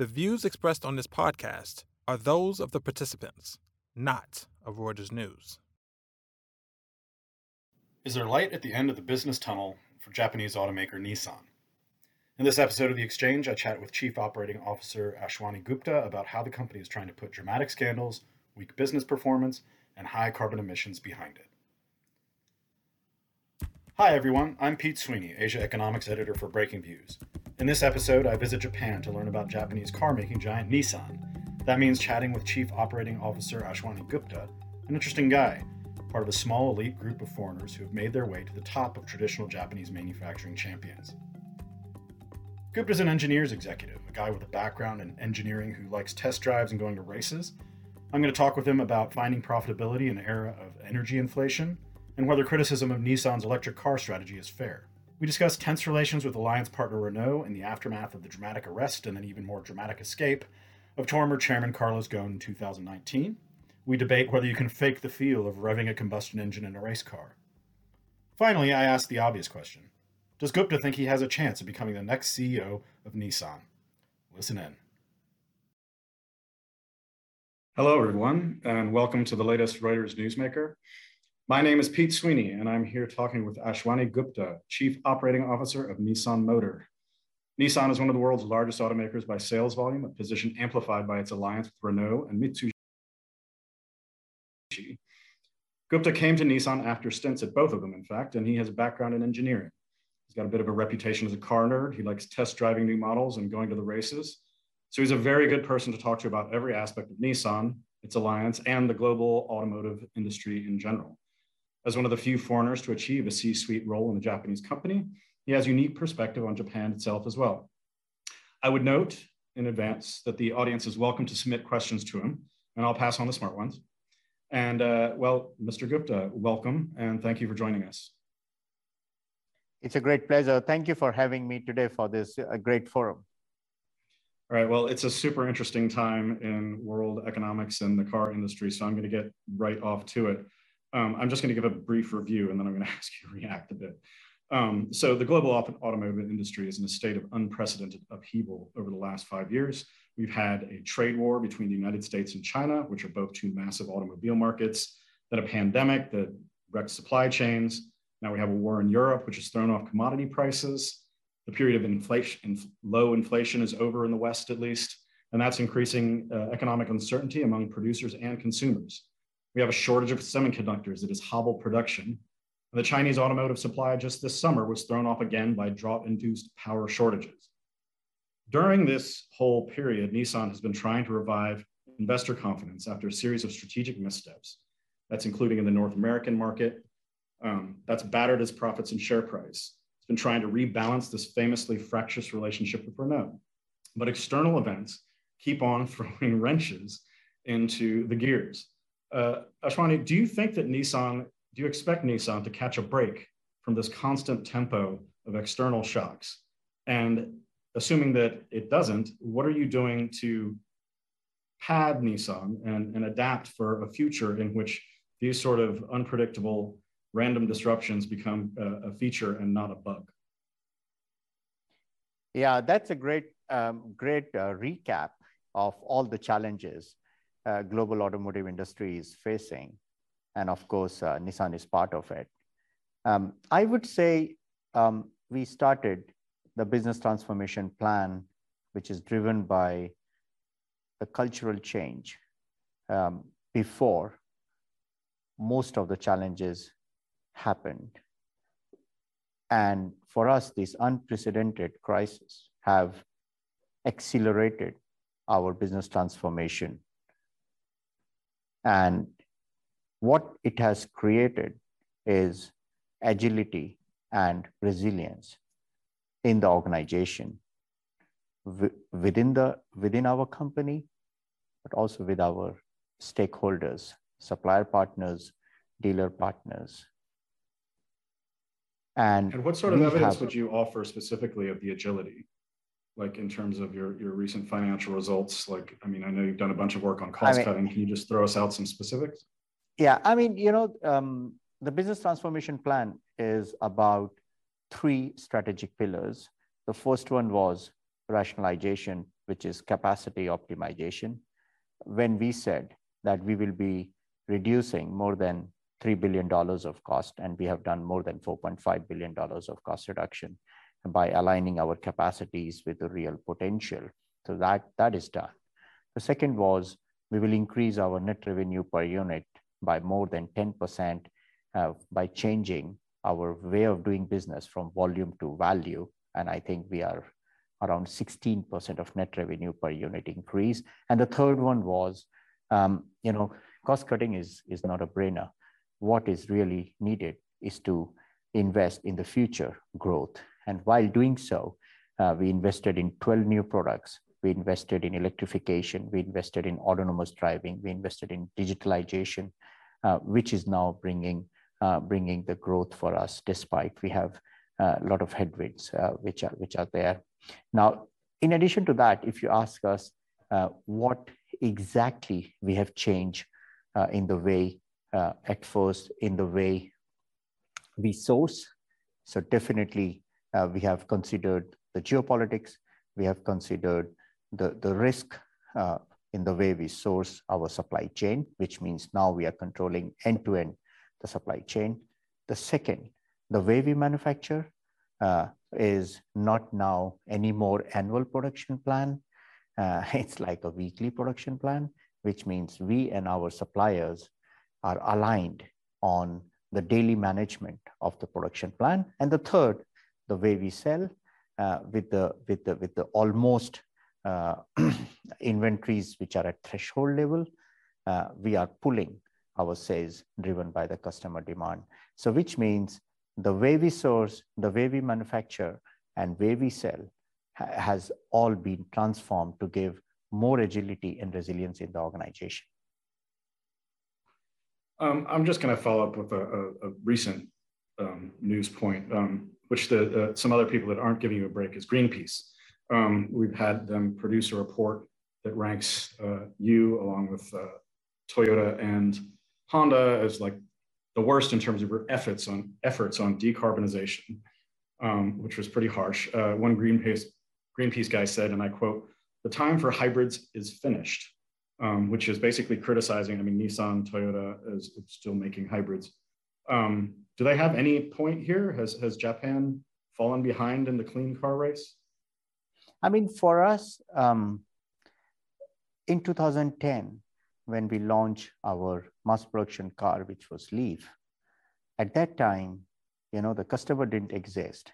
The views expressed on this podcast are those of the participants, not of Reuters News. Is there light at the end of the business tunnel for Japanese automaker Nissan? In this episode of The Exchange, I chat with Chief Operating Officer Ashwani Gupta about how the company is trying to put dramatic scandals, weak business performance, and high carbon emissions behind it. Hi, everyone. I'm Pete Sweeney, Asia Economics Editor for Breakingviews. In this episode, I visit Japan to learn about Japanese car making giant Nissan. That means chatting with Chief Operating Officer Ashwani Gupta, an interesting guy, part of a small elite group of foreigners who have made their way to the top of traditional Japanese manufacturing champions. Gupta's an engineers executive, a guy with a background in engineering who likes test drives and going to races. I'm going to talk with him about finding profitability in an era of energy inflation and whether criticism of Nissan's electric car strategy is fair. We discuss tense relations with alliance partner Renault in the aftermath of the dramatic arrest and then even more dramatic escape of former chairman Carlos Ghosn in 2019. We debate whether you can fake the feel of revving a combustion engine in a race car. Finally, I ask the obvious question Does Gupta think he has a chance of becoming the next CEO of Nissan? Listen in. Hello, everyone, and welcome to the latest Reuters Newsmaker. My name is Pete Sweeney, and I'm here talking with Ashwani Gupta, Chief Operating Officer of Nissan Motor. Nissan is one of the world's largest automakers by sales volume, a position amplified by its alliance with Renault and Mitsubishi. Gupta came to Nissan after stints at both of them, in fact, and he has a background in engineering. He's got a bit of a reputation as a car nerd. He likes test driving new models and going to the races. So he's a very good person to talk to about every aspect of Nissan, its alliance, and the global automotive industry in general. As one of the few foreigners to achieve a C suite role in a Japanese company, he has unique perspective on Japan itself as well. I would note in advance that the audience is welcome to submit questions to him, and I'll pass on the smart ones. And uh, well, Mr. Gupta, welcome, and thank you for joining us. It's a great pleasure. Thank you for having me today for this uh, great forum. All right, well, it's a super interesting time in world economics and the car industry, so I'm going to get right off to it. Um, I'm just going to give a brief review and then I'm going to ask you to react a bit. Um, so the global automotive industry is in a state of unprecedented upheaval over the last five years. We've had a trade war between the United States and China, which are both two massive automobile markets, then a pandemic that wrecked supply chains. Now we have a war in Europe, which has thrown off commodity prices. The period of inflation, low inflation is over in the West, at least, and that's increasing uh, economic uncertainty among producers and consumers. We have a shortage of semiconductors that has hobbled production. And the Chinese automotive supply just this summer was thrown off again by drought induced power shortages. During this whole period, Nissan has been trying to revive investor confidence after a series of strategic missteps. That's including in the North American market. Um, that's battered its profits and share price. It's been trying to rebalance this famously fractious relationship with Renault. But external events keep on throwing wrenches into the gears. Uh, Ashwani, do you think that Nissan, do you expect Nissan to catch a break from this constant tempo of external shocks? And assuming that it doesn't, what are you doing to pad Nissan and, and adapt for a future in which these sort of unpredictable random disruptions become a, a feature and not a bug? Yeah, that's a great, um, great uh, recap of all the challenges uh, global automotive industry is facing. And of course, uh, Nissan is part of it. Um, I would say um, we started the business transformation plan, which is driven by the cultural change um, before most of the challenges happened. And for us, this unprecedented crisis have accelerated our business transformation and what it has created is agility and resilience in the organization within the within our company but also with our stakeholders supplier partners dealer partners. And, and what sort of evidence have, would you offer specifically of the agility like in terms of your your recent financial results? Like i mean i know you've done a bunch of work on cost I mean, cutting. Can you just throw us out some specifics? Yeah i mean you know um, the business transformation plan is about three strategic pillars. The first one was rationalization which is capacity optimization. When we said that we will be reducing more than $3 billion of cost, and we have done more than $4.5 billion of cost reduction by aligning our capacities with the real potential. So that, that is done. The second was we will increase our net revenue per unit by more than 10% uh, by changing our way of doing business from volume to value. And I think we are around 16% of net revenue per unit increase. And the third one was, um, you know, cost cutting is, is not a brainer. What is really needed is to invest in the future growth. And while doing so, uh, we invested in 12 new products. We invested in electrification. We invested in autonomous driving. We invested in digitalization, uh, which is now bringing uh, bringing the growth for us, despite we have uh, a lot of headwinds uh, which are which are there. Now, in addition to that, if you ask us uh, what exactly we have changed in the way at first in the way we source, so definitely we have considered the geopolitics, we have considered the the risk in the way we source our supply chain, which means now we are controlling end to end the supply chain. The second, the way we manufacture uh, is not now any more annual production plan. Uh, it's like a weekly production plan, which means we and our suppliers are aligned on the daily management of the production plan. And the third, the way we sell uh, with the with the with the almost uh, inventories which are at threshold level, uh, we are pulling our sales driven by the customer demand. So which means the way we source, the way we manufacture, and way we sell ha has all been transformed to give more agility and resilience in the organization. Um, I'm just going to follow up with a, a, a recent um, news point, um, which the, uh, some other people that aren't giving you a break is Greenpeace. Um, we've had them produce a report that ranks uh, you along with uh, Toyota and Honda as like the worst in terms of efforts on efforts on decarbonization, um, which was pretty harsh. Uh, one Greenpeace Greenpeace guy said, and I quote, "The time for hybrids is finished," um, which is basically criticizing. I mean, Nissan, Toyota is still making hybrids. Um, do they have any point here? Has has Japan fallen behind in the clean car race? I mean, for us, um, in 2010, when we launched our mass production car, which was Leaf, at that time, you know, the customer didn't exist,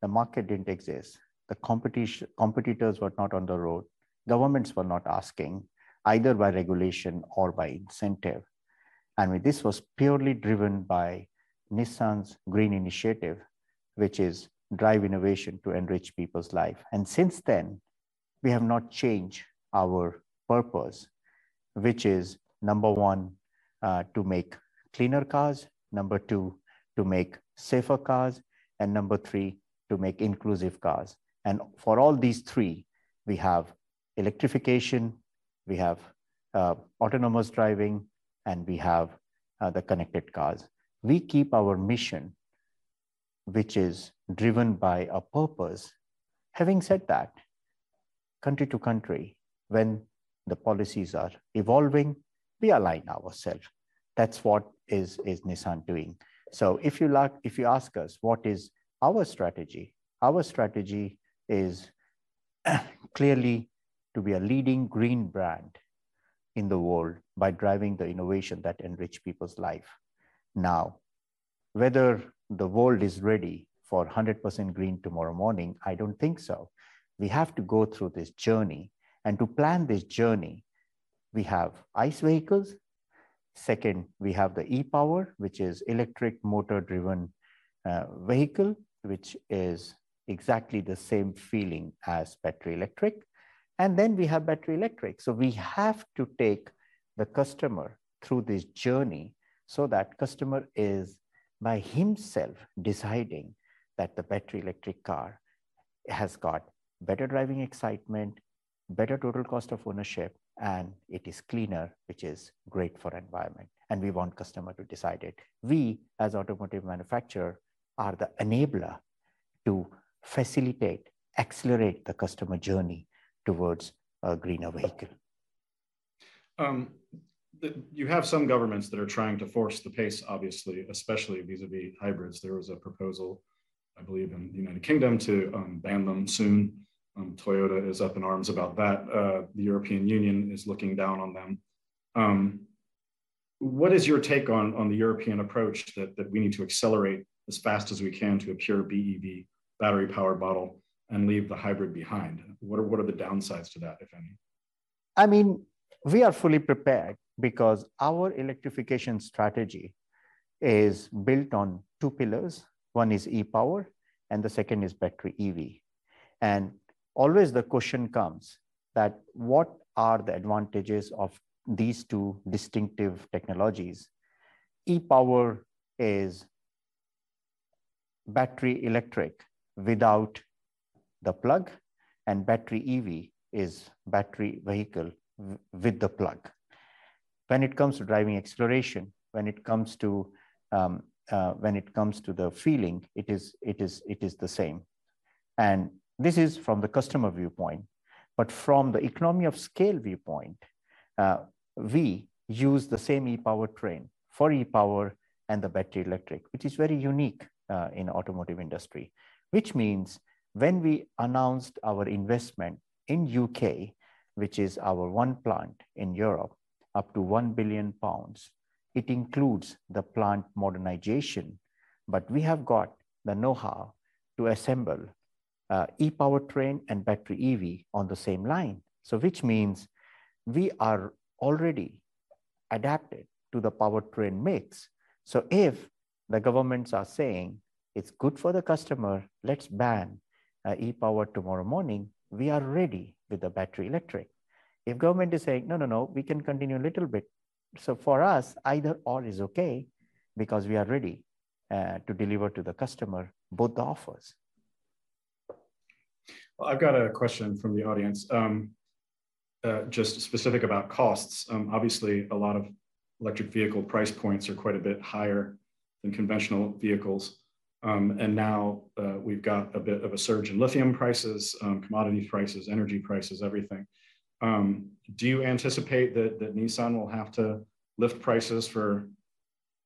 the market didn't exist, the competition competitors were not on the road, governments were not asking, either by regulation or by incentive. I And this was purely driven by Nissan's green initiative, which is drive innovation to enrich people's life. And since then, we have not changed our purpose which is number one, uh, to make cleaner cars, number two, to make safer cars, and number three, to make inclusive cars. And for all these three, we have electrification, we have uh, autonomous driving, and we have uh, the connected cars. We keep our mission, which is driven by a purpose. Having said that, country to country, when the policies are evolving, we align ourselves. That's what is, is Nissan doing. So if you like, if you ask us what is our strategy, our strategy is clearly to be a leading green brand in the world by driving the innovation that enrich people's life. Now, whether the world is ready for 100% green tomorrow morning, I don't think so. We have to go through this journey and to plan this journey, we have ICE vehicles. Second, we have the e-power, which is electric motor driven uh, vehicle, which is exactly the same feeling as battery electric. And then we have battery electric. So we have to take the customer through this journey so that customer is by himself deciding that the battery electric car has got better driving excitement, better total cost of ownership, and it is cleaner, which is great for environment. And we want customer to decide it. We, as automotive manufacturer, are the enabler to facilitate, accelerate the customer journey towards a greener vehicle. Um, you have some governments that are trying to force the pace, obviously, especially vis-a-vis hybrids. There was a proposal, I believe, in the United Kingdom to um, ban them soon. Um, Toyota is up in arms about that. Uh, the European Union is looking down on them. Um, what is your take on, on the European approach that, that we need to accelerate as fast as we can to a pure BEV battery powered model and leave the hybrid behind? What are, what are the downsides to that, if any? I mean, we are fully prepared because our electrification strategy is built on two pillars. One is e-power and the second is battery EV. And always the question comes that what are the advantages of these two distinctive technologies? E-power is battery electric without the plug and battery EV is battery vehicle with the plug when it comes to driving exploration, when it comes to um, uh, when it comes to the feeling, it is it is it is the same. And this is from the customer viewpoint, but from the economy of scale viewpoint, uh, we use the same e-power train for e-power and the battery electric, which is very unique uh, in automotive industry. Which means when we announced our investment in UK, which is our one plant in Europe, up to 1 billion pounds. It includes the plant modernization, but we have got the know-how to assemble uh, e-powertrain and battery EV on the same line. So which means we are already adapted to the powertrain mix. So if the governments are saying it's good for the customer, let's ban uh, e-power tomorrow morning, we are ready with the battery electric. If government is saying, no, no, no, we can continue a little bit. So for us, either or is okay because we are ready uh, to deliver to the customer both the offers. Well, I've got a question from the audience, um, uh, just specific about costs. Um, obviously, a lot of electric vehicle price points are quite a bit higher than conventional vehicles. Um, and now uh, we've got a bit of a surge in lithium prices, um, commodity prices, energy prices, everything. Um, do you anticipate that, that Nissan will have to lift prices for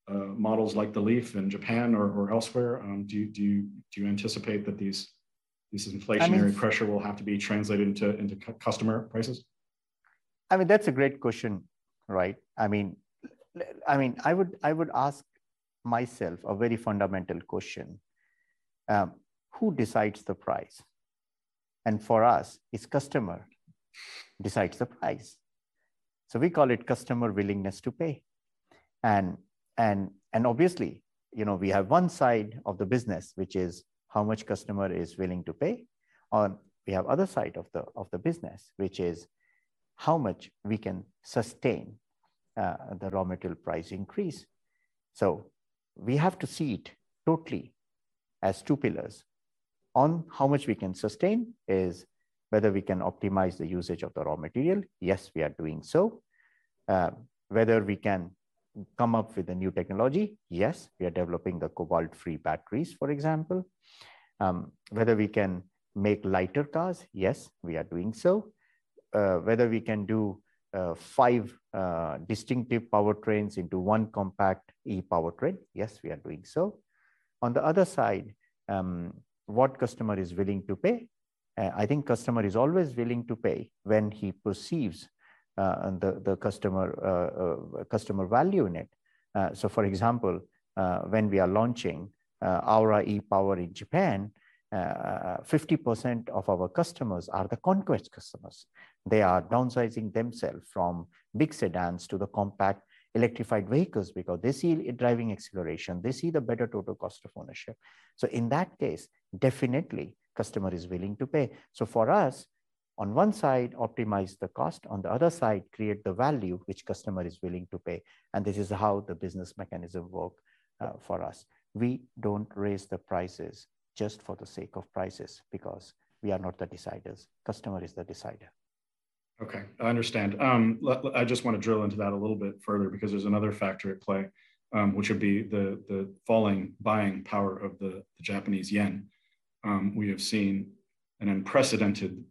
uh, models like the Leaf in Japan or, or elsewhere? Um, do, you, do, you, do you anticipate that these, this inflationary I mean, pressure will have to be translated into, into customer prices? I mean, that's a great question, right? I mean, I mean, I would, I would ask myself a very fundamental question. Um, who decides the price? And for us, it's customer decides the price. So we call it customer willingness to pay. And, and, and obviously, you know, we have one side of the business, which is how much customer is willing to pay. Or we have other side of the, of the business, which is how much we can sustain uh, the raw material price increase. So we have to see it totally as two pillars. On how much we can sustain is whether we can optimize the usage of the raw material. Yes, we are doing so. Uh, whether we can come up with a new technology. Yes, we are developing the cobalt-free batteries, for example. Um, whether we can make lighter cars. Yes, we are doing so. Uh, whether we can do uh, five uh, distinctive powertrains into one compact e-powertrain. Yes, we are doing so. On the other side, um, what customer is willing to pay uh, I think customer is always willing to pay when he perceives uh, the, the customer, uh, uh customer value in it. Uh, so for example, when we are launching Aura e-Power in Japan, 50% of our customers are the conquest customers. They are downsizing themselves from big sedans to the compact electrified vehicles because they see driving acceleration, they see the better total cost of ownership. So in that case, definitely customer is willing to pay. So for us, on one side, optimize the cost. On the other side, create the value which customer is willing to pay. And this is how the business mechanism work uh, for us. We don't raise the prices just for the sake of prices because we are not the deciders. Customer is the decider. Okay, I understand. Um, I just want to drill into that a little bit further because there's another factor at play, um, which would be the, the falling buying power of the, the Japanese yen um, we have seen an unprecedented,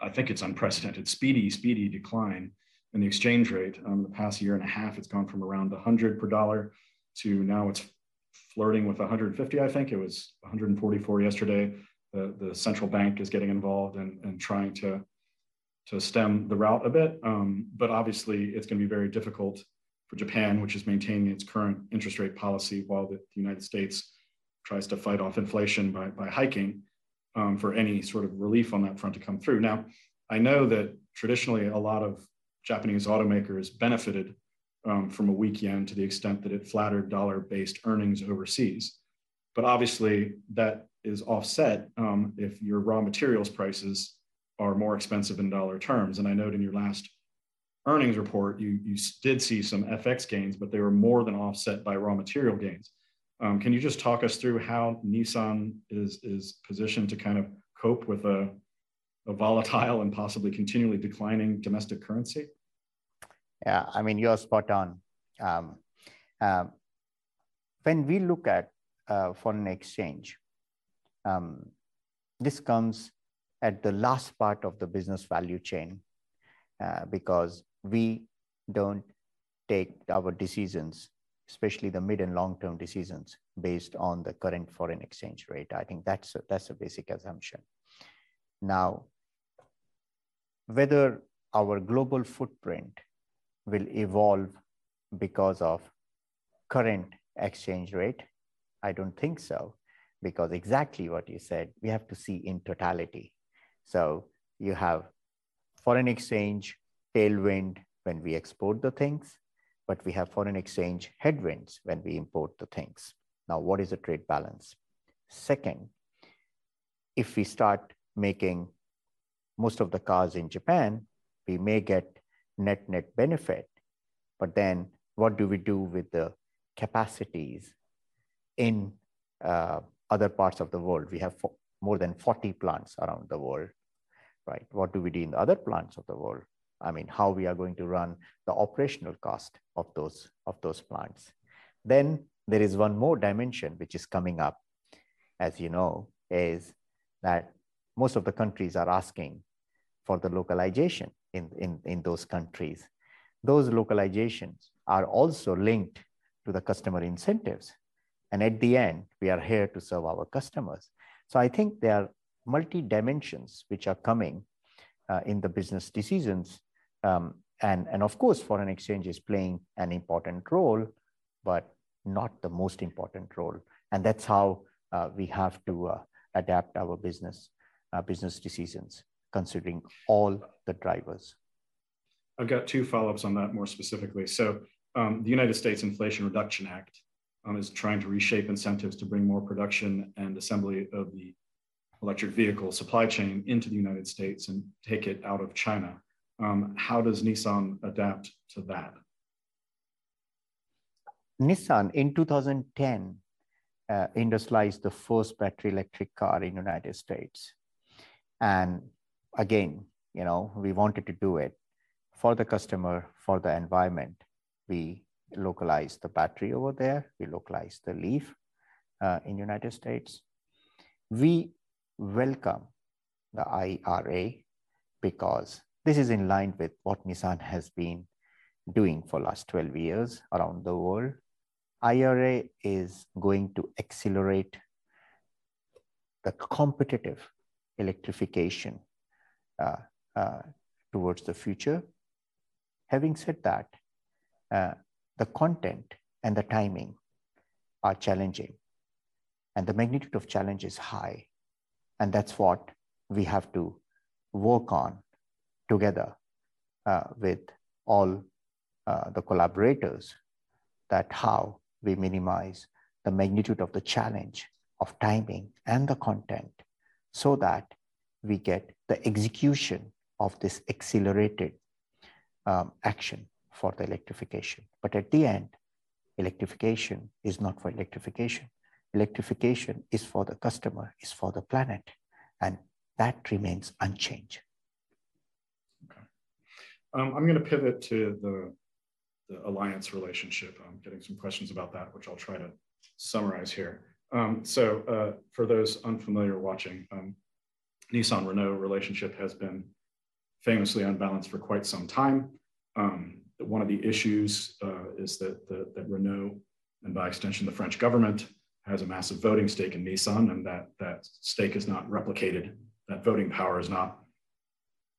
I think it's unprecedented, speedy, speedy decline in the exchange rate. Um, the past year and a half, it's gone from around 100 per dollar to now it's flirting with 150. I think it was 144 yesterday. The, the central bank is getting involved and, and trying to, to stem the route a bit. Um, but obviously, it's going to be very difficult for Japan, which is maintaining its current interest rate policy while the, the United States tries to fight off inflation by, by hiking um, for any sort of relief on that front to come through. Now, I know that traditionally a lot of Japanese automakers benefited um, from a weak yen to the extent that it flattered dollar based earnings overseas. But obviously, that is offset um, if your raw materials prices are more expensive in dollar terms. And I note in your last earnings report, you, you did see some FX gains, but they were more than offset by raw material gains. Um, can you just talk us through how Nissan is, is positioned to kind of cope with a, a volatile and possibly continually declining domestic currency? Yeah, I mean, you're spot on. Um, um, when we look at uh, foreign exchange, um, this comes at the last part of the business value chain uh, because we don't take our decisions, especially the mid and long-term decisions, based on the current foreign exchange rate. I think that's a, that's a basic assumption. Now, whether our global footprint will evolve because of current exchange rate, I don't think so, because exactly what you said, we have to see in totality. So you have foreign exchange tailwind when we export the things, but we have foreign exchange headwinds when we import the things. Now, what is the trade balance? Second, if we start making most of the cars in Japan, we may get net net benefit. But then what do we do with the capacities in uh, other parts of the world? We have more than 40 plants around the world, right? What do we do in the other plants of the world? I mean, how we are going to run the operational cost of those, of those plants. Then there is one more dimension which is coming up, as you know, is that most of the countries are asking for the localization in, in, in those countries. Those localizations are also linked to the customer incentives. And at the end, we are here to serve our customers. So I think there are multi dimensions which are coming uh, in the business decisions um, and, and of course, foreign exchange is playing an important role, but not the most important role. And that's how uh, we have to uh, adapt our business, uh, business decisions, considering all the drivers. I've got two follow-ups on that more specifically. So um, the United States Inflation Reduction Act um, is trying to reshape incentives to bring more production and assembly of the electric vehicle supply chain into the United States and take it out of China. Um, how does Nissan adapt to that? Nissan in 2010 uh, industrialized the first battery electric car in United States. And again, you know, we wanted to do it for the customer, for the environment. We localized the battery over there. We localized the leaf uh, in United States. We welcome the IRA because this is in line with what Nissan has been doing for last 12 years around the world. IRA is going to accelerate the competitive electrification uh, uh, towards the future. Having said that, uh, the content and the timing are challenging and the magnitude of challenge is high. And that's what we have to work on together uh, with all uh, the collaborators that how we minimize the magnitude of the challenge of timing and the content so that we get the execution of this accelerated um, action for the electrification. But at the end, electrification is not for electrification. Electrification is for the customer, is for the planet, and that remains unchanged. Um, I'm going to pivot to the, the alliance relationship. I'm getting some questions about that, which I'll try to summarize here. Um, so uh, for those unfamiliar watching, um, Nissan Renault relationship has been famously unbalanced for quite some time. Um, one of the issues uh, is that, that, that Renault, and by extension the French government, has a massive voting stake in Nissan, and that that stake is not replicated. That voting power is not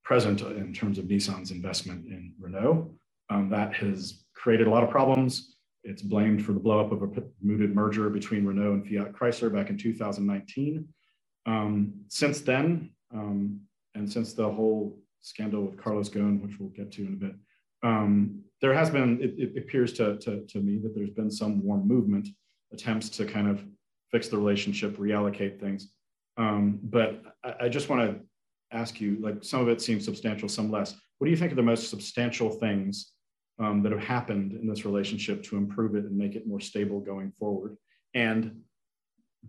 present in terms of Nissan's investment in Renault. Um, that has created a lot of problems. It's blamed for the blowup of a mooted merger between Renault and Fiat Chrysler back in 2019. Um, since then, um, and since the whole scandal with Carlos Ghosn, which we'll get to in a bit, um, there has been, it, it appears to, to, to, me that there's been some warm movement, attempts to kind of fix the relationship, reallocate things. Um, but I, I just want to ask you, like some of it seems substantial, some less. What do you think are the most substantial things um, that have happened in this relationship to improve it and make it more stable going forward? And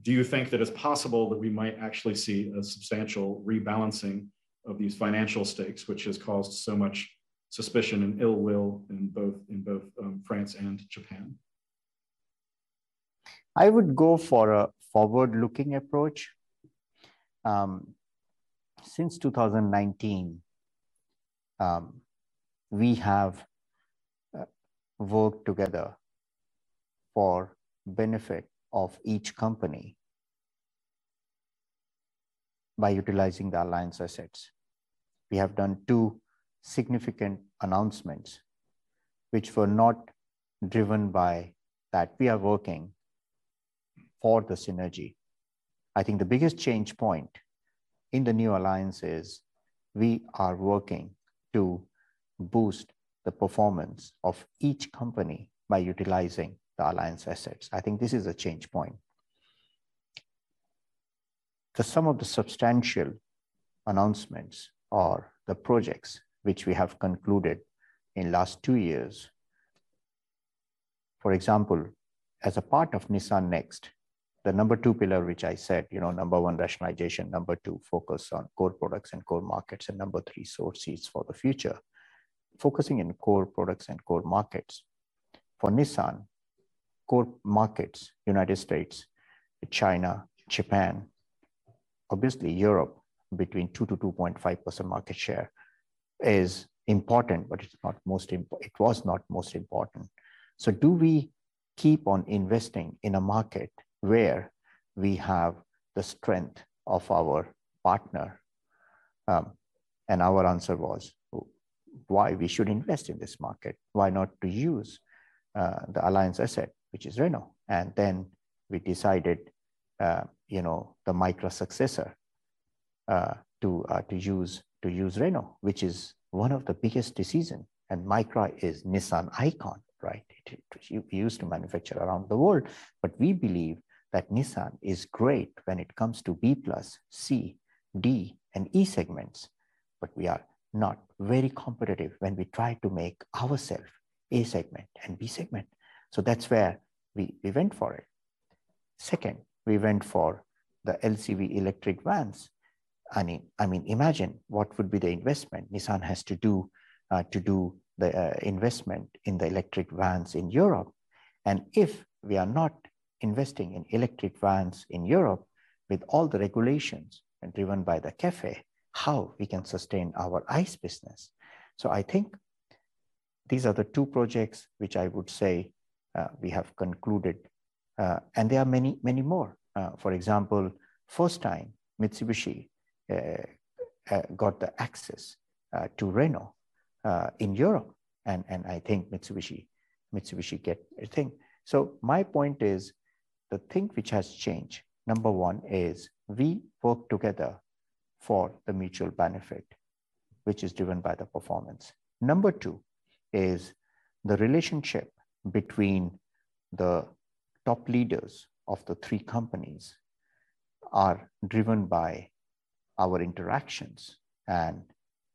do you think that it's possible that we might actually see a substantial rebalancing of these financial stakes, which has caused so much suspicion and ill will in both in both um, France and Japan? I would go for a forward-looking approach. Um, since 2019, um, we have uh, worked together for benefit of each company by utilizing the alliance assets. We have done two significant announcements which were not driven by that we are working for the synergy. I think the biggest change point in the new alliances, we are working to boost the performance of each company by utilizing the alliance assets. I think this is a change point. The some of the substantial announcements or the projects which we have concluded in last two years. For example, as a part of Nissan Next, the number two pillar, which I said, you know, number one, rationalization, number two, focus on core products and core markets, and number three, source seeds for the future. Focusing in core products and core markets. For Nissan, core markets, United States, China, Japan, obviously Europe, between 2 to 2.5% market share is important, but it's not most important. It was not most important. So do we keep on investing in a market where we have the strength of our partner? Um, and our answer was why we should invest in this market. Why not to use uh, the alliance asset, which is Renault? And then we decided, uh, you know, the Micra successor uh, to, uh, to use to use Renault, which is one of the biggest decisions. And Micra is Nissan icon, right? It, it, used to manufacture around the world, but we believe that Nissan is great when it comes to B plus, C, D, and E segments, but we are not very competitive when we try to make ourselves A segment and B segment. So that's where we, we went for it. Second, we went for the LCV electric vans I mean, I mean, imagine what would be the investment Nissan has to do uh, to do the uh, investment in the electric vans in Europe. And if we are not investing in electric vans in Europe with all the regulations and driven by the CAFE, how we can sustain our ICE business. So I think these are the two projects which I would say uh, we have concluded. Uh, and there are many, many more. Uh, for example, first time Mitsubishi uh, uh, got the access uh, to Renault in Europe. And, and I think Mitsubishi, Mitsubishi get a thing. So my point is the thing which has changed, number one is we work together for the mutual benefit, which is driven by the performance. Number two is the relationship between the top leaders of the three companies are driven by our interactions and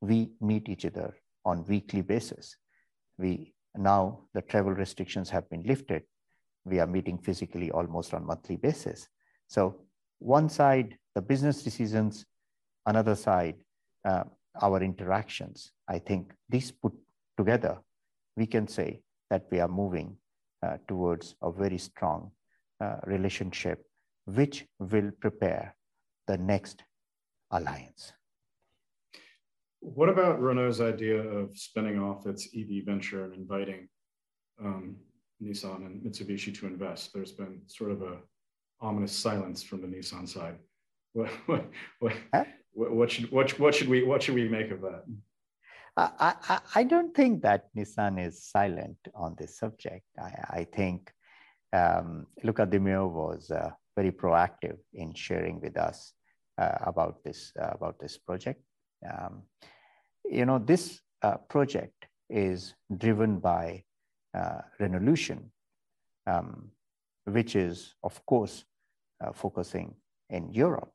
we meet each other on weekly basis. We now the travel restrictions have been lifted. We are meeting physically almost on monthly basis. So one side, the business decisions, another side, uh, our interactions. I think these put together, we can say that we are moving uh, towards a very strong uh, relationship, which will prepare the next alliance. What about Renault's idea of spinning off its EV venture and inviting um, Nissan and Mitsubishi to invest? There's been sort of a ominous silence from the Nissan side. What, what, what, huh? what, should, what, what, should we, what should we make of that? I, I, I don't think that Nissan is silent on this subject. I, I think um, Luca De Meo was uh, very proactive in sharing with us uh, about this uh, about this project. Um, you know, this uh, project is driven by uh, um, which is, of course, uh, focusing in Europe.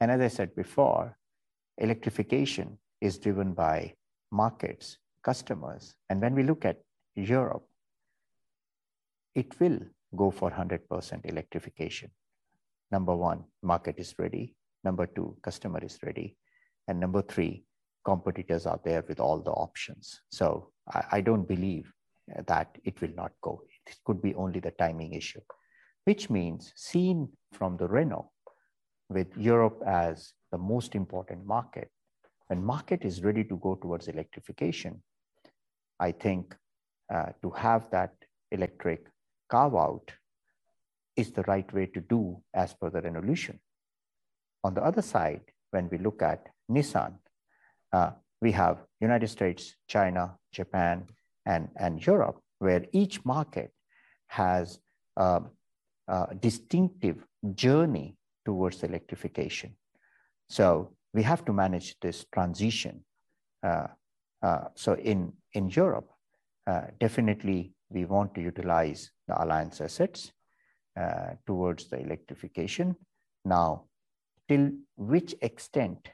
And as I said before, electrification is driven by markets, customers. And when we look at Europe, it will go for 100% electrification. Number one, market is ready. Number two, customer is ready. And number three, competitors are there with all the options. So I, I don't believe that it will not go. It could be only the timing issue, which means seen from the Renault with Europe as the most important market, when market is ready to go towards electrification, I think uh, to have that electric carve out is the right way to do as per the Renaulution. On the other side, when we look at Nissan, uh, we have United States, China, Japan, and, and Europe, where each market has a, a distinctive journey towards electrification. So we have to manage this transition. Uh, uh, so in, in Europe, uh, definitely we want to utilize the alliance assets uh, towards the electrification. Now, till which extent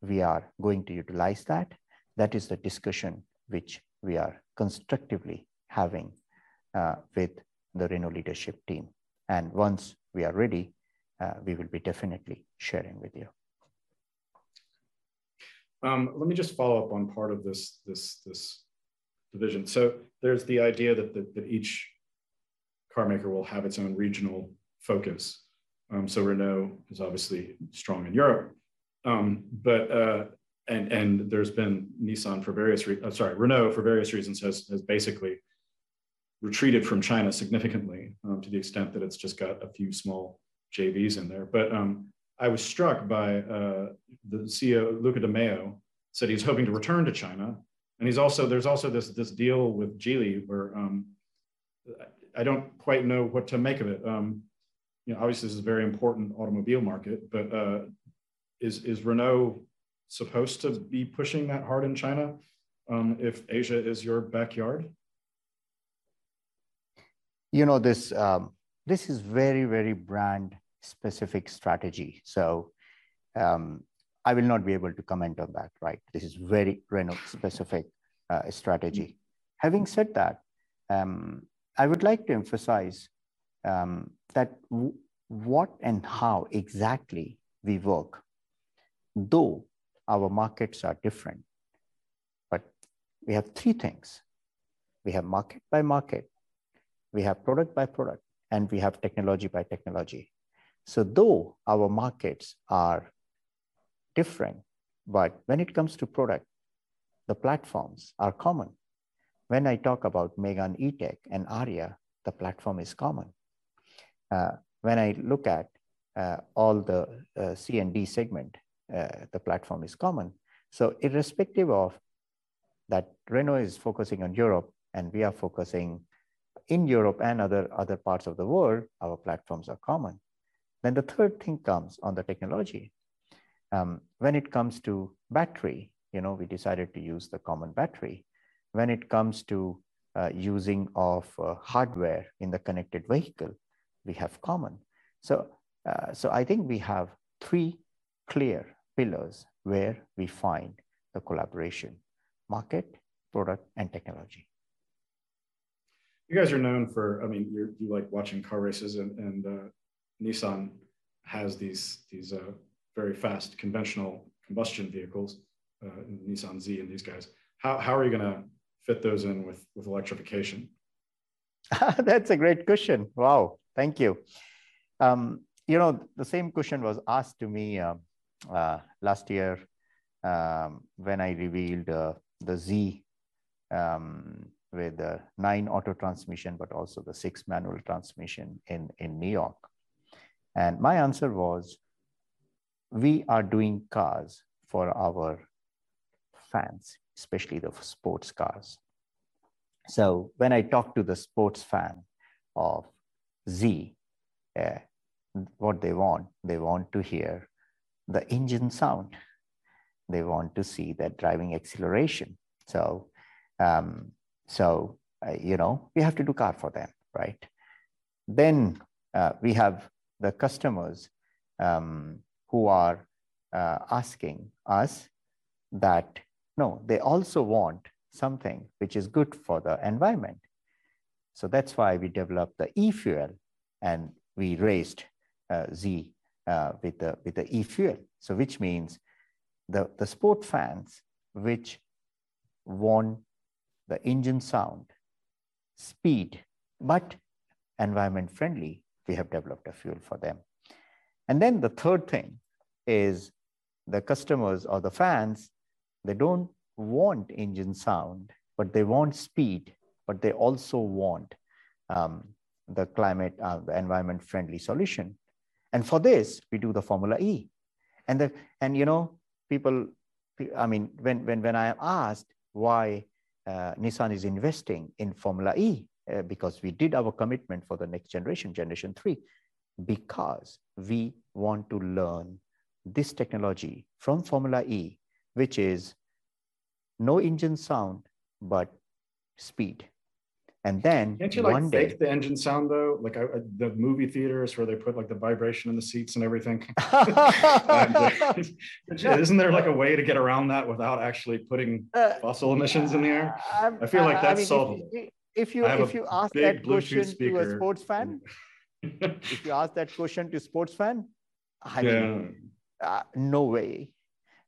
we are going to utilize that, that is the discussion which we are constructively having uh, with the Renault leadership team. And once we are ready, uh, we will be definitely sharing with you. Um, let me just follow up on part of this, this, this division. So there's the idea that, that, that each car maker will have its own regional focus. Um, so Renault is obviously strong in Europe, um, but uh, and and there's been Nissan for various re- uh, sorry Renault for various reasons has has basically retreated from China significantly um, to the extent that it's just got a few small JVs in there. But um, I was struck by uh, the CEO Luca De Meo said he's hoping to return to China, and he's also there's also this this deal with Geely where um, I don't quite know what to make of it. Um, you know, obviously this is a very important automobile market, but uh, is is Renault supposed to be pushing that hard in China um, if Asia is your backyard? You know this um, this is very very brand specific strategy. So um, I will not be able to comment on that, right? This is very Renault specific uh, strategy. Having said that, um, I would like to emphasize um, that what and how exactly we work, though our markets are different, but we have three things. We have market by market, we have product by product, and we have technology by technology. So though our markets are different, but when it comes to product, the platforms are common. When I talk about Megane E-Tech and Ariya, the platform is common. Uh, when I look at uh, all the uh, C and D segment, the platform is common. So irrespective of that, Renault is focusing on Europe and we are focusing in Europe and other, other parts of the world, our platforms are common. Then the third thing comes on the technology. Um, when it comes to battery, you know, we decided to use the common battery. When it comes to uh, using of uh, hardware in the connected vehicle, we have common. So, uh, so I think we have three clear pillars where we find the collaboration, market, product, and technology. You guys are known for, I mean, you like watching car races and, and uh, Nissan has these these uh, very fast conventional combustion vehicles, uh, Nissan Z and these guys. How, how are you going to fit those in with, with electrification? That's a great question. Wow, thank you. Um, you know, the same question was asked to me uh, uh, last year um, when I revealed uh, the Z um, with the nine auto transmission, but also the six manual transmission in, in New York. And my answer was, we are doing cars for our fans, especially the sports cars. So when I talk to the sports fan of Z, uh, what they want, they want to hear the engine sound. They want to see that driving acceleration. So, um, so uh, you know, we have to do car for them, right? Then uh, we have the customers um, who are uh, asking us that no, they also want something which is good for the environment. So that's why we developed the e-fuel and we raised uh, Z uh, with the with the e-fuel. So which means the, the sport fans which want the engine sound, speed, but environment friendly, we have developed a fuel for them. And then the third thing is the customers or the fans, they don't want engine sound, but they want speed, but they also want um, the climate, uh, the environment friendly solution. And for this, we do the Formula E. And, the, and you know, people, I mean, when, when, when I am asked why uh, Nissan is investing in Formula E, uh, because we did our commitment for the next generation, generation three, because we want to learn this technology from Formula E, which is no engine sound, but speed. And then can't you like fake the engine sound though? Like I, the movie theaters where they put like the vibration in the seats and everything. Isn't there like a way to get around that without actually putting uh, fossil emissions in the air? I feel like that's I mean, solvable. If you if you ask that question to a sports fan, if you ask that question to sports fan, I yeah. mean, uh, no way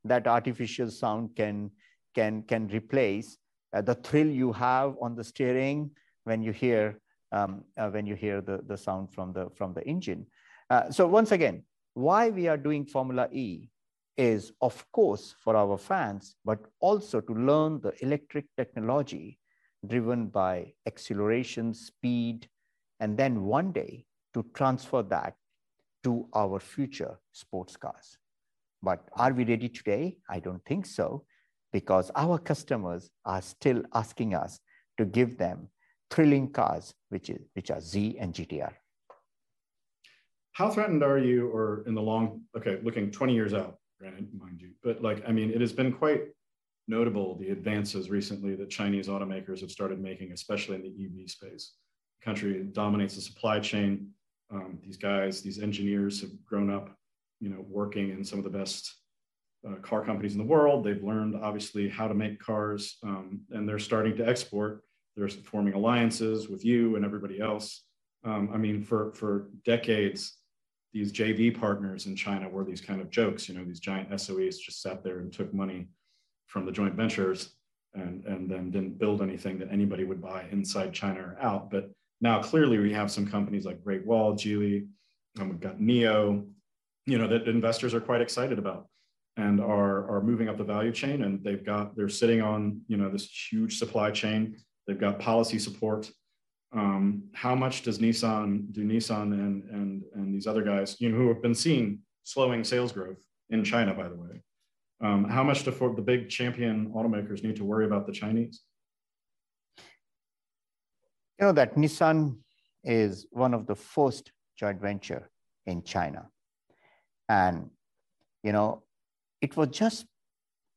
that artificial sound can can can replace uh, the thrill you have on the steering when you hear um, uh, when you hear the, the sound from the from the engine. Uh, so once again, why we are doing Formula E is of course for our fans, but also to learn the electric technology driven by acceleration, speed, and then one day to transfer that to our future sports cars. But are we ready today? I don't think so because our customers are still asking us to give them thrilling cars, which, is, which are Z and GTR. How threatened are you, or in the long, okay, looking 20 years out, granted, mind you, but like, I mean, it has been quite notable the advances recently that Chinese automakers have started making, especially in the EV space. The country dominates the supply chain. Um, these guys, these engineers have grown up, you know, working in some of the best uh, car companies in the world. They've learned obviously how to make cars, um, and they're starting to export. They're forming alliances with you and everybody else. Um, I mean, for for decades, these JV partners in China were these kind of jokes. You know, these giant SOEs just sat there and took money from the joint ventures and and then didn't build anything that anybody would buy inside China or out. But now clearly we have some companies like Great Wall, Geely, and we've got NIO, you know, that investors are quite excited about and are, are moving up the value chain and they've got they're sitting on you know this huge supply chain. They've got policy support. Um, how much does nissan do nissan and and and these other guys you know who have been seeing slowing sales growth in china by the way um, how much do the big champion automakers need to worry about the chinese? You know that nissan is one of the first joint venture in china. And you know it was just,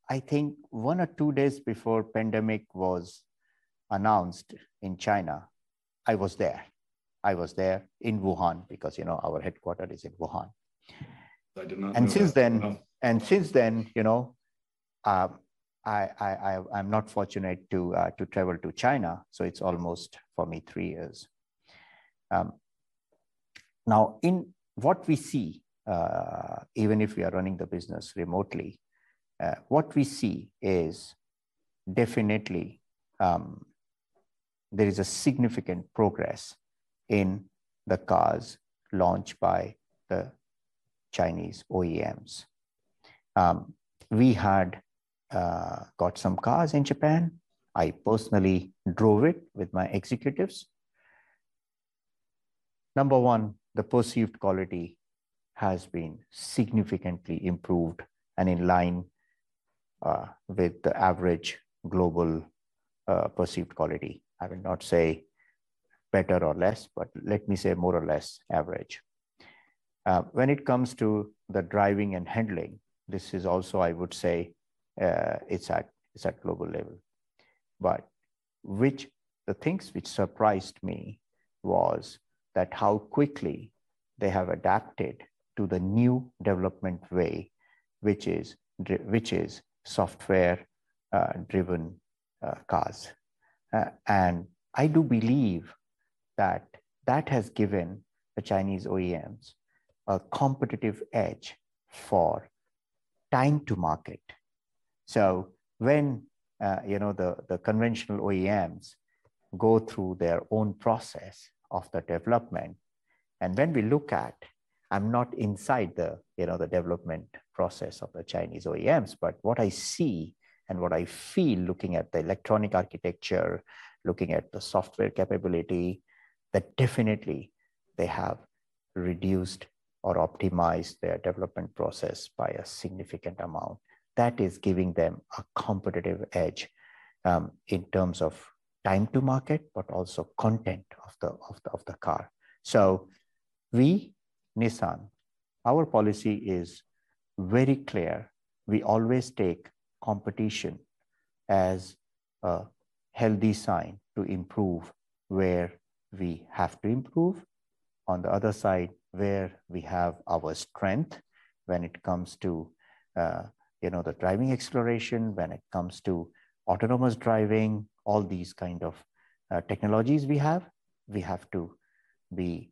I think, one or two days before pandemic was announced in China. I was there. I was there in Wuhan because you know our headquarters is in Wuhan. I did not. And since that. then, and since then, you know, uh, I, I, I, am not fortunate to, uh, to travel to China. So it's almost for me three years. Um, now, in what we see uh, even if we are running the business remotely, uh, what we see is definitely um, there is a significant progress in the cars launched by the Chinese OEMs. Um, we had uh, got some cars in Japan. I personally drove it with my executives. Number one, the perceived quality has been significantly improved and in line uh, with the average global uh, perceived quality. I will not say better or less, but let me say more or less average. Uh, when it comes to the driving and handling, this is also, I would say, uh, it's at it's at global level. But which the things which surprised me was that how quickly they have adapted to the new development way, which is which is software uh, driven uh, cars. Uh, and I do believe that that has given the Chinese OEMs a competitive edge for time to market. So when uh, you know the, the conventional OEMs go through their own process of the development, and when we look at, I'm not inside the you know the development process of the Chinese OEMs, but what I see and what I feel looking at the electronic architecture, looking at the software capability, that definitely they have reduced or optimized their development process by a significant amount. That is giving them a competitive edge um, in terms of time to market, but also content of the, of the, of the car. So we, Nissan, our policy is very clear. We always take competition as a healthy sign to improve where we have to improve. On the other side, where we have our strength when it comes to uh, you know the driving exploration, when it comes to autonomous driving, all these kind of uh, technologies we have, we have to be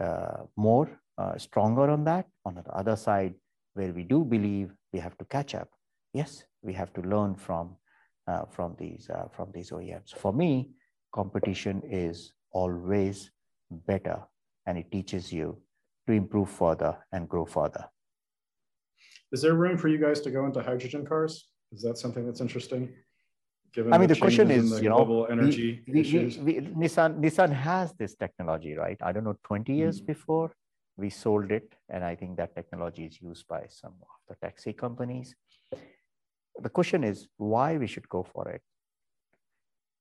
uh, more uh, stronger on that. On the other side, where we do believe we have to catch up, yes, we have to learn from uh, from these uh, from these OEMs. For me, competition is always better, and it teaches you to improve further and grow further. Is there room for you guys to go into hydrogen cars? Is that something that's interesting? Given I mean, the, the question is, you know, energy we, we, we, Nissan, Nissan has this technology, right? I don't know, 20 years mm. before we sold it. And I think that technology is used by some of the taxi companies the question is why we should go for it.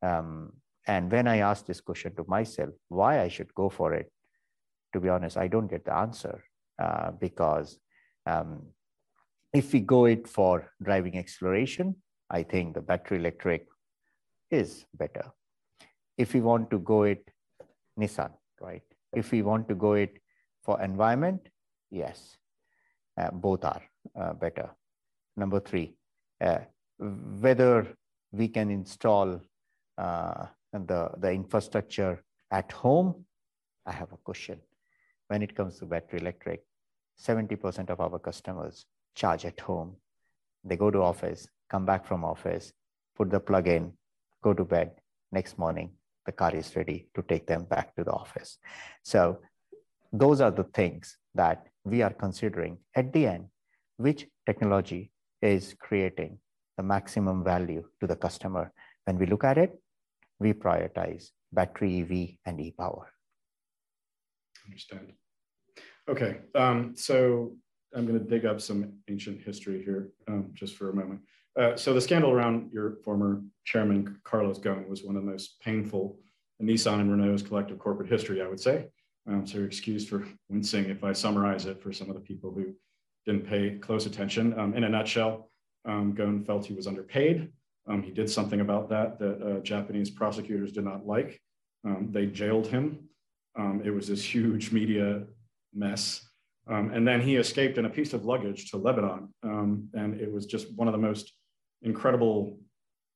Um, and when I ask this question to myself, why I should go for it, to be honest, I don't get the answer uh, because um, if we go it for driving exploration, I think the battery electric is better. If we want to go it Nissan, right? If we want to go it for environment, yes, uh, both are uh, better. Number three, uh, whether we can install uh, the, the infrastructure at home, I have a question. When it comes to battery electric, 70% of our customers charge at home. They go to office, come back from office, put the plug in, go to bed. Next morning, the car is ready to take them back to the office. So those are the things that we are considering at the end, which technology is creating the maximum value to the customer. When we look at it, we prioritize battery EV and e-power. Understand. Okay, um, so I'm going to dig up some ancient history here um, just for a moment. Uh, so the scandal around your former chairman, Carlos Ghosn, was one of the most painful in Nissan and Renault's collective corporate history, I would say. Um, so you're excused for wincing if I summarize it for some of the people who didn't pay close attention. Um, in a nutshell, um, Ghosn felt he was underpaid. Um, he did something about that that uh, Japanese prosecutors did not like. Um, they jailed him. Um, it was this huge media mess. And then he escaped in a piece of luggage to Lebanon. and it was just one of the most incredible,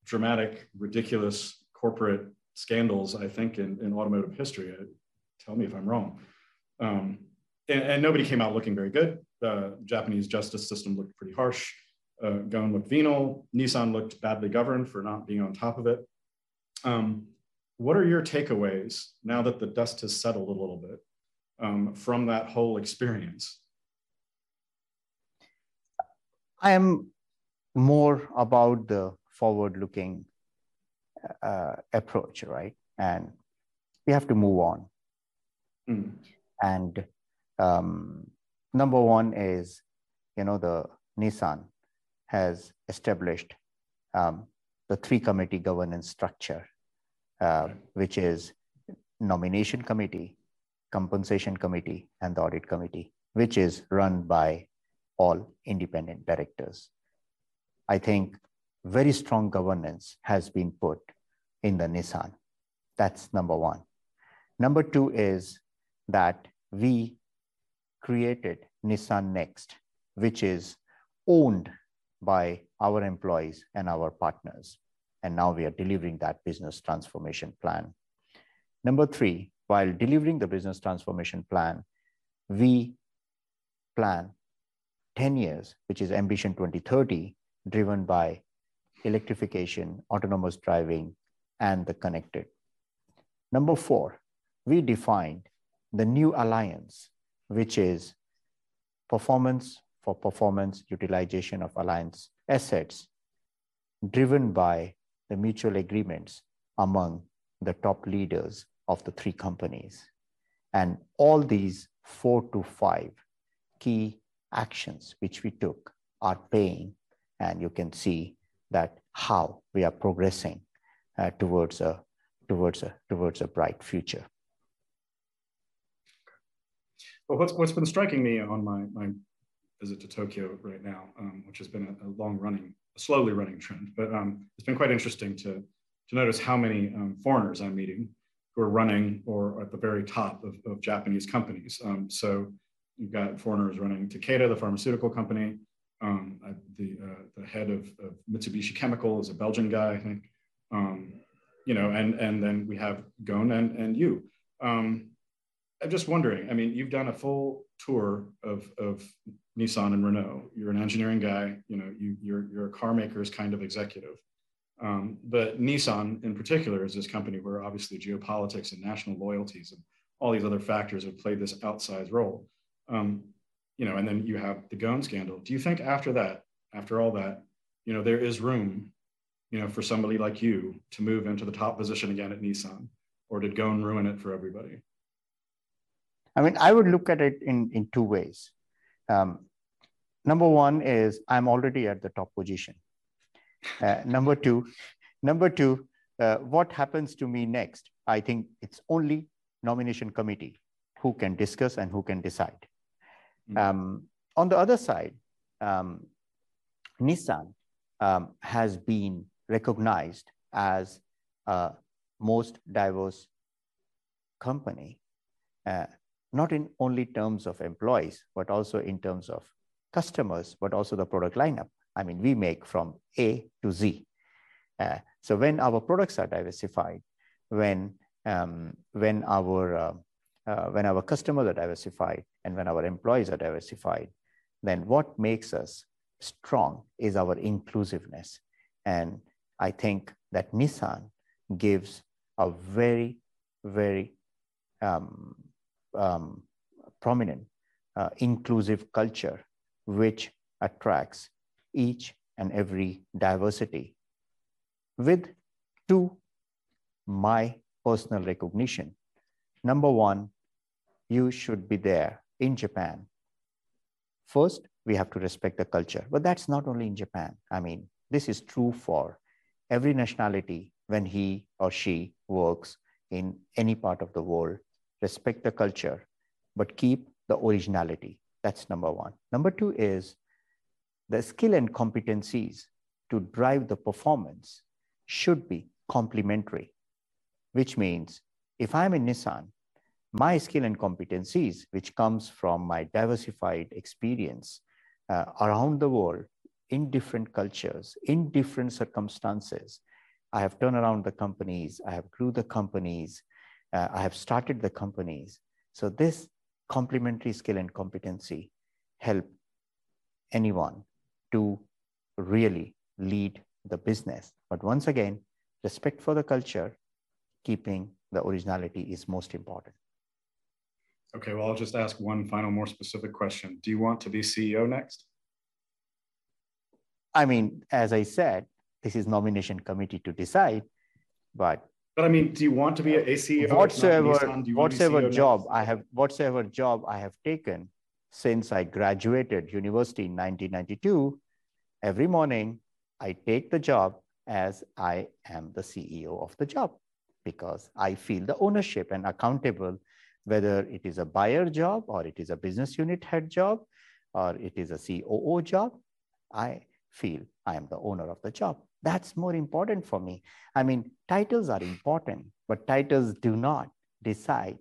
dramatic, ridiculous corporate scandals, I think, in, in automotive history. Uh, tell me if I'm wrong. Um, and, and, nobody came out looking very good the Japanese justice system looked pretty harsh. Uh, looked venal. Nissan looked badly governed for not being on top of it. Um, what are your takeaways now that the dust has settled a little bit um, from that whole experience? I am more about the forward-looking uh, approach, right? And we have to move on. Mm. And um, number one is, you know, the Nissan has established um, the three committee governance structure, uh, which is nomination committee, compensation committee, and the audit committee, which is run by all independent directors. I think very strong governance has been put in the Nissan. That's number one. Number two is that we created Nissan Next, which is owned by our employees and our partners. And now we are delivering that business transformation plan. Number three, while delivering the business transformation plan, we plan 10 years, which is Ambition 2030, driven by electrification, autonomous driving, and the connected. Number four, we defined the new alliance, which is performance for performance utilization of alliance assets driven by the mutual agreements among the top leaders of the three companies. And all these four to five key actions which we took are paying. And you can see that how we are progressing uh, towards, a, towards, a, towards a bright future. Well, what's, what's been striking me on my, my visit to Tokyo right now, um, which has been a, a, long running, a slowly running trend, but um, it's been quite interesting to, to notice how many um, foreigners I'm meeting who are running or at the very top of, of Japanese companies. Um, so you've got foreigners running Takeda, the pharmaceutical company. Um, the, uh, the head of, of, Mitsubishi Chemical is a Belgian guy, I think. Um, you know, and, and then we have Ghosn and, and you. I'm just wondering, I mean, you've done a full tour of, of Nissan and Renault. You're an engineering guy, you know, you, you're, you're a car maker's kind of executive. Um, but Nissan in particular is this company where obviously geopolitics and national loyalties and all these other factors have played this outsized role. Um, you know, and then you have the Ghosn scandal. Do you think after that, after all that, you know, there is room, you know, for somebody like you to move into the top position again at Nissan, or did Ghosn ruin it for everybody? I mean, I would look at it in in two ways. Um, number one is I'm already at the top position. Uh, number two, number two, uh, what happens to me next? I think it's only nomination committee who can discuss and who can decide. Mm-hmm. Um, on the other side, um, Nissan um, has been recognized as a most diverse company, uh, not in only terms of employees, but also in terms of customers, but also the product lineup. I mean, we make from A to Z. Uh, so when our products are diversified, when um, when our uh, uh, when our customers are diversified, and when our employees are diversified, then what makes us strong is our inclusiveness. And I think that Nissan gives a very, very um, um, prominent uh, inclusive culture which attracts each and every diversity. With two my personal recognition. Number one you should be there in japan. First we have to respect the culture but that's not only in japan. I mean this is true for every nationality when he or she works in any part of the world respect the culture but keep the originality. That's number one. Number two is the skill and competencies to drive the performance should be complementary, which means if I'm in Nissan, my skill and competencies, which comes from my diversified experience uh, around the world in different cultures, in different circumstances, I have turned around the companies, I have grew the companies, uh, I have started the companies. So this complementary skill and competency help anyone to really lead the business. But once again, respect for the culture, keeping the originality is most important. Okay, well, I'll just ask one final, more specific question. Do you want to be CEO next? I mean, as I said, this is nomination committee to decide, but but I mean, do you want to be a CEO? Whatsoever, whatsoever job I have, whatsoever job I have taken since I graduated university in 1992, every morning I take the job as I am the CEO of the job because I feel the ownership and accountable, whether it is a buyer job or it is a business unit head job or it is a COO job, I feel I am the owner of the job. That's more important for me. I mean, titles are important, but titles do not decide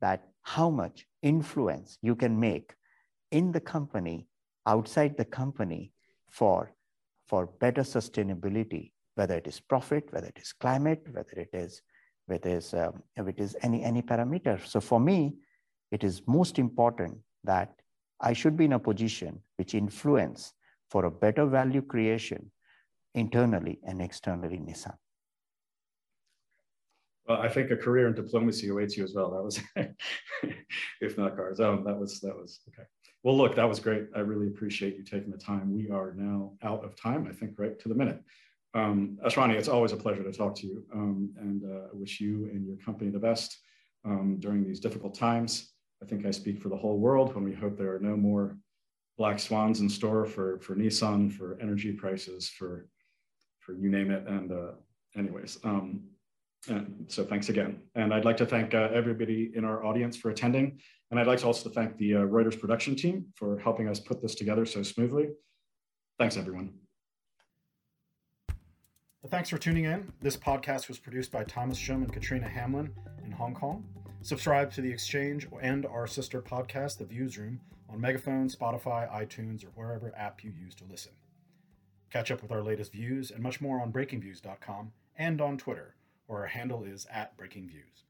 that how much influence you can make in the company, outside the company for, for better sustainability, whether it is profit, whether it is climate, whether it is, whether it is, um, it is any, any parameter. So for me, it is most important that I should be in a position which influence for a better value creation internally and externally Nissan. Well, I think a career in diplomacy awaits you as well. That was, if not cars. Oh, that was that was okay. Well, look, that was great. I really appreciate you taking the time. We are now out of time. I think right to the minute. Um, Ashwani, it's always a pleasure to talk to you, um, and uh, I wish you and your company the best um, during these difficult times. I think I speak for the whole world when we hope there are no more black swans in store for for Nissan, for energy prices, for for you name it. And uh, anyways, um, and so thanks again. And I'd like to thank uh, everybody in our audience for attending. And I'd like to also thank the uh, Reuters production team for helping us put this together so smoothly. Thanks, everyone. Thanks for tuning in. This podcast was produced by Thomas Shum and Katrina Hamlin in Hong Kong. Subscribe to The Exchange and our sister podcast, The Viewsroom, on Megaphone, Spotify, iTunes, or wherever app you use to listen. Catch up with our latest views and much more on breakingviews.com and on Twitter, where our handle is at breakingviews.